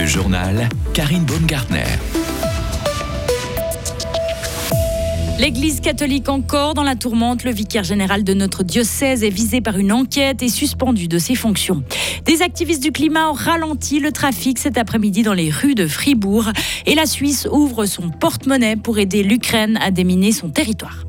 Le journal Karine Baumgartner. L'Église catholique encore dans la tourmente. Le vicaire général de notre diocèse est visé par une enquête et suspendu de ses fonctions. Des activistes du climat ont ralenti le trafic cet après-midi dans les rues de Fribourg. Et la Suisse ouvre son porte-monnaie pour aider l'Ukraine à déminer son territoire.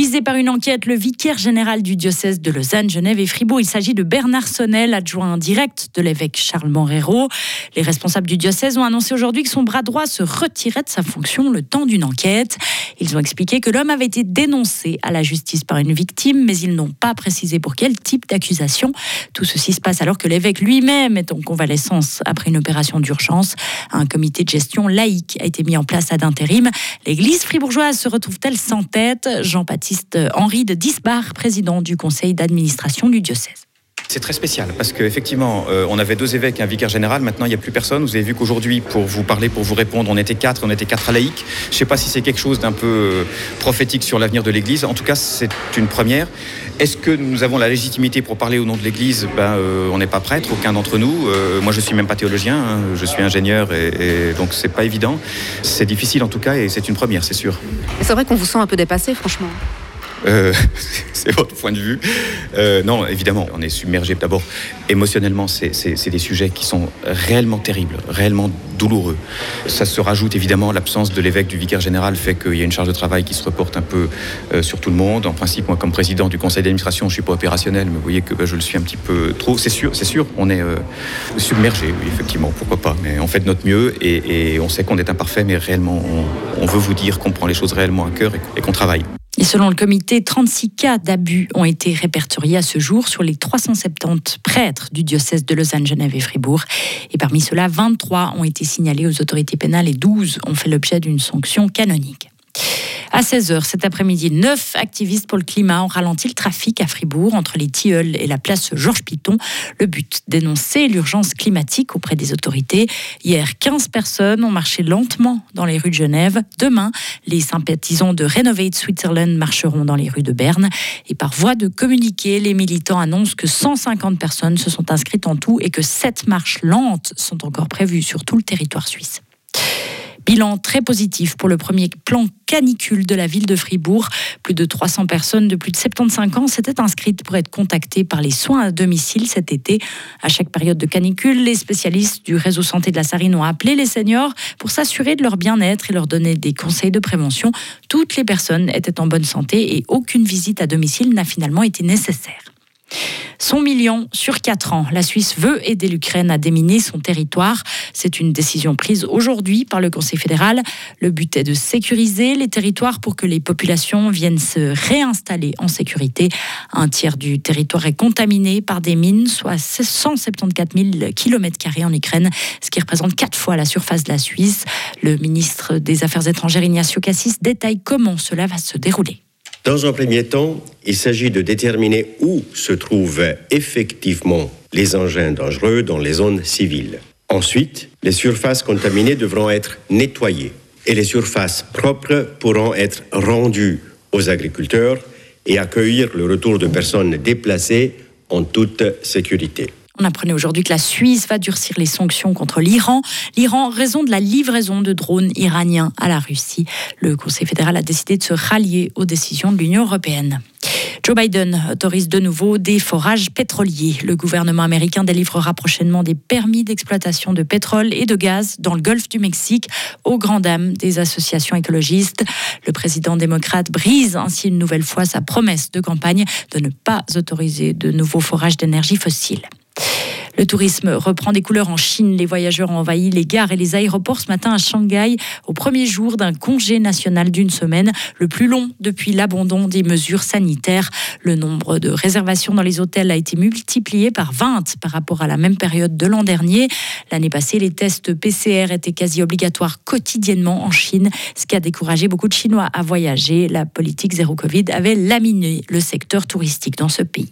Visé par une enquête, le vicaire général du diocèse de Lausanne, Genève et Fribourg, il s'agit de Bernard Sonnel, adjoint direct de l'évêque Charles Monrero. Les responsables du diocèse ont annoncé aujourd'hui que son bras droit se retirait de sa fonction le temps d'une enquête. Ils ont expliqué que l'homme avait été dénoncé à la justice par une victime, mais ils n'ont pas précisé pour quel type d'accusation. Tout ceci se passe alors que l'évêque lui-même est en convalescence après une opération d'urgence. Un comité de gestion laïque a été mis en place à d'intérim. L'église fribourgeoise se retrouve-t-elle sans tête? Jean-Baptiste Henri de Disbar, président du conseil d'administration du diocèse. C'est très spécial parce qu'effectivement, euh, on avait deux évêques et un vicaire général. Maintenant, il n'y a plus personne. Vous avez vu qu'aujourd'hui, pour vous parler, pour vous répondre, on était quatre. On était quatre laïcs. Je ne sais pas si c'est quelque chose d'un peu euh, prophétique sur l'avenir de l'Église. En tout cas, c'est une première. Est-ce que nous avons la légitimité pour parler au nom de l'Église? Ben, euh, On n'est pas prêtre, aucun d'entre nous. moi, je suis même pas théologien. Hein. je suis ingénieur et, et donc c'est pas évident. C'est difficile en tout cas et c'est une première, c'est sûr. C'est vrai qu'on vous sent un peu dépassé, franchement. Euh, c'est votre point de vue. Euh, non, évidemment, on est submergé. D'abord, émotionnellement, c'est des sujets qui sont réellement terribles, réellement douloureux. Ça se rajoute évidemment, l'absence de l'évêque du vicaire général fait qu'il y a une charge de travail qui se reporte un peu euh, sur tout le monde. En principe, moi, comme président du conseil d'administration, je suis pas opérationnel, mais vous voyez que bah, je le suis un petit peu trop. C'est sûr, c'est sûr, on est submergé, oui, effectivement, pourquoi pas. Mais on fait de notre mieux et, on sait qu'on est imparfait, mais réellement, on, veut vous dire qu'on prend les choses réellement à cœur et qu'on travaille. Et selon le comité, 36 cas d'abus ont été répertoriés à ce jour sur les 370 prêtres du diocèse de Lausanne, Genève et Fribourg. Et parmi ceux-là, 23 ont été signalés aux autorités pénales et 12 ont fait l'objet d'une sanction canonique. À 16h cet après-midi, neuf activistes pour le climat ont ralenti le trafic à Fribourg entre les Tilleuls et la place Georges Piton. Le but, dénoncer l'urgence climatique auprès des autorités. Hier, 15 personnes ont marché lentement dans les rues de Genève. Demain, les sympathisants de Renovate Switzerland marcheront dans les rues de Berne. Et par voie de communiqué, les militants annoncent que 150 personnes se sont inscrites en tout et que 7 marches lentes sont encore prévues sur tout le territoire suisse. Bilan très positif pour le premier plan canicule de la ville de Fribourg. Plus de 300 personnes de plus de 75 ans s'étaient inscrites pour être contactées par les soins à domicile cet été. À chaque période de canicule, les spécialistes du réseau santé de la Sarine ont appelé les seniors pour s'assurer de leur bien-être et leur donner des conseils de prévention. Toutes les personnes étaient en bonne santé et aucune visite à domicile n'a finalement été nécessaire. Son million sur quatre ans. La Suisse veut aider l'Ukraine à déminer son territoire. C'est une décision prise aujourd'hui par le Conseil fédéral. Le but est de sécuriser les territoires pour que les populations viennent se réinstaller en sécurité. Un tiers du territoire est contaminé par des mines, soit 174 000 km en Ukraine, ce qui représente quatre fois la surface de la Suisse. Le ministre des Affaires étrangères Ignacio Cassis détaille comment cela va se dérouler. Dans un premier temps, il s'agit de déterminer où se trouvent effectivement les engins dangereux dans les zones civiles. Ensuite, les surfaces contaminées devront être nettoyées et les surfaces propres pourront être rendues aux agriculteurs et accueillir le retour de personnes déplacées en toute sécurité. On apprenait aujourd'hui que la Suisse va durcir les sanctions contre l'Iran. L'Iran, raison de la livraison de drones iraniens à la Russie. Le Conseil fédéral a décidé de se rallier aux décisions de l'Union européenne. Joe Biden autorise de nouveau des forages pétroliers. Le gouvernement américain délivrera prochainement des permis d'exploitation de pétrole et de gaz dans le golfe du Mexique aux grandes dames des associations écologistes. Le président démocrate brise ainsi une nouvelle fois sa promesse de campagne de ne pas autoriser de nouveaux forages d'énergie fossile. Le tourisme reprend des couleurs en Chine. Les voyageurs ont envahi les gares et les aéroports ce matin à Shanghai au premier jour d'un congé national d'une semaine, le plus long depuis l'abandon des mesures sanitaires. Le nombre de réservations dans les hôtels a été multiplié par 20 par rapport à la même période de l'an dernier. L'année passée, les tests PCR étaient quasi obligatoires quotidiennement en Chine, ce qui a découragé beaucoup de Chinois à voyager. La politique zéro Covid avait laminé le secteur touristique dans ce pays.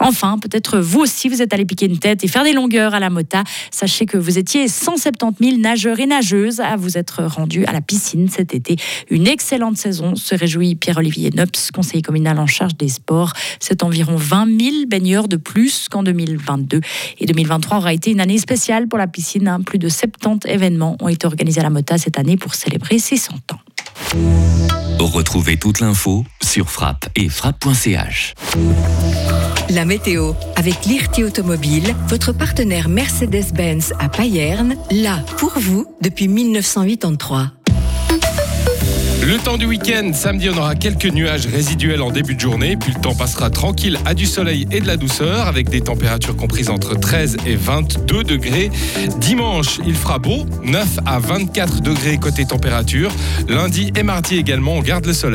Enfin, peut-être vous aussi, vous êtes allé piquer une tête et faire des longueurs à la mota. Sachez que vous étiez 170 000 nageurs et nageuses à vous être rendus à la piscine cet été. Une excellente saison, se réjouit Pierre-Olivier Nops, conseiller communal en charge des sports. C'est environ 20 000 baigneurs de plus qu'en 2022. Et 2023 aura été une année spéciale pour la piscine. Hein. Plus de 70 événements ont été organisés à la Mota cette année pour célébrer ses 100 ans. Retrouvez toute l'info sur frappe et frappe.ch. La météo avec l'IRT Automobile, votre partenaire Mercedes-Benz à Payerne, là pour vous depuis 1983. Le temps du week-end, samedi on aura quelques nuages résiduels en début de journée, puis le temps passera tranquille à du soleil et de la douceur, avec des températures comprises entre 13 et 22 degrés. Dimanche, il fera beau, 9 à 24 degrés côté température. Lundi et mardi également, on garde le soleil.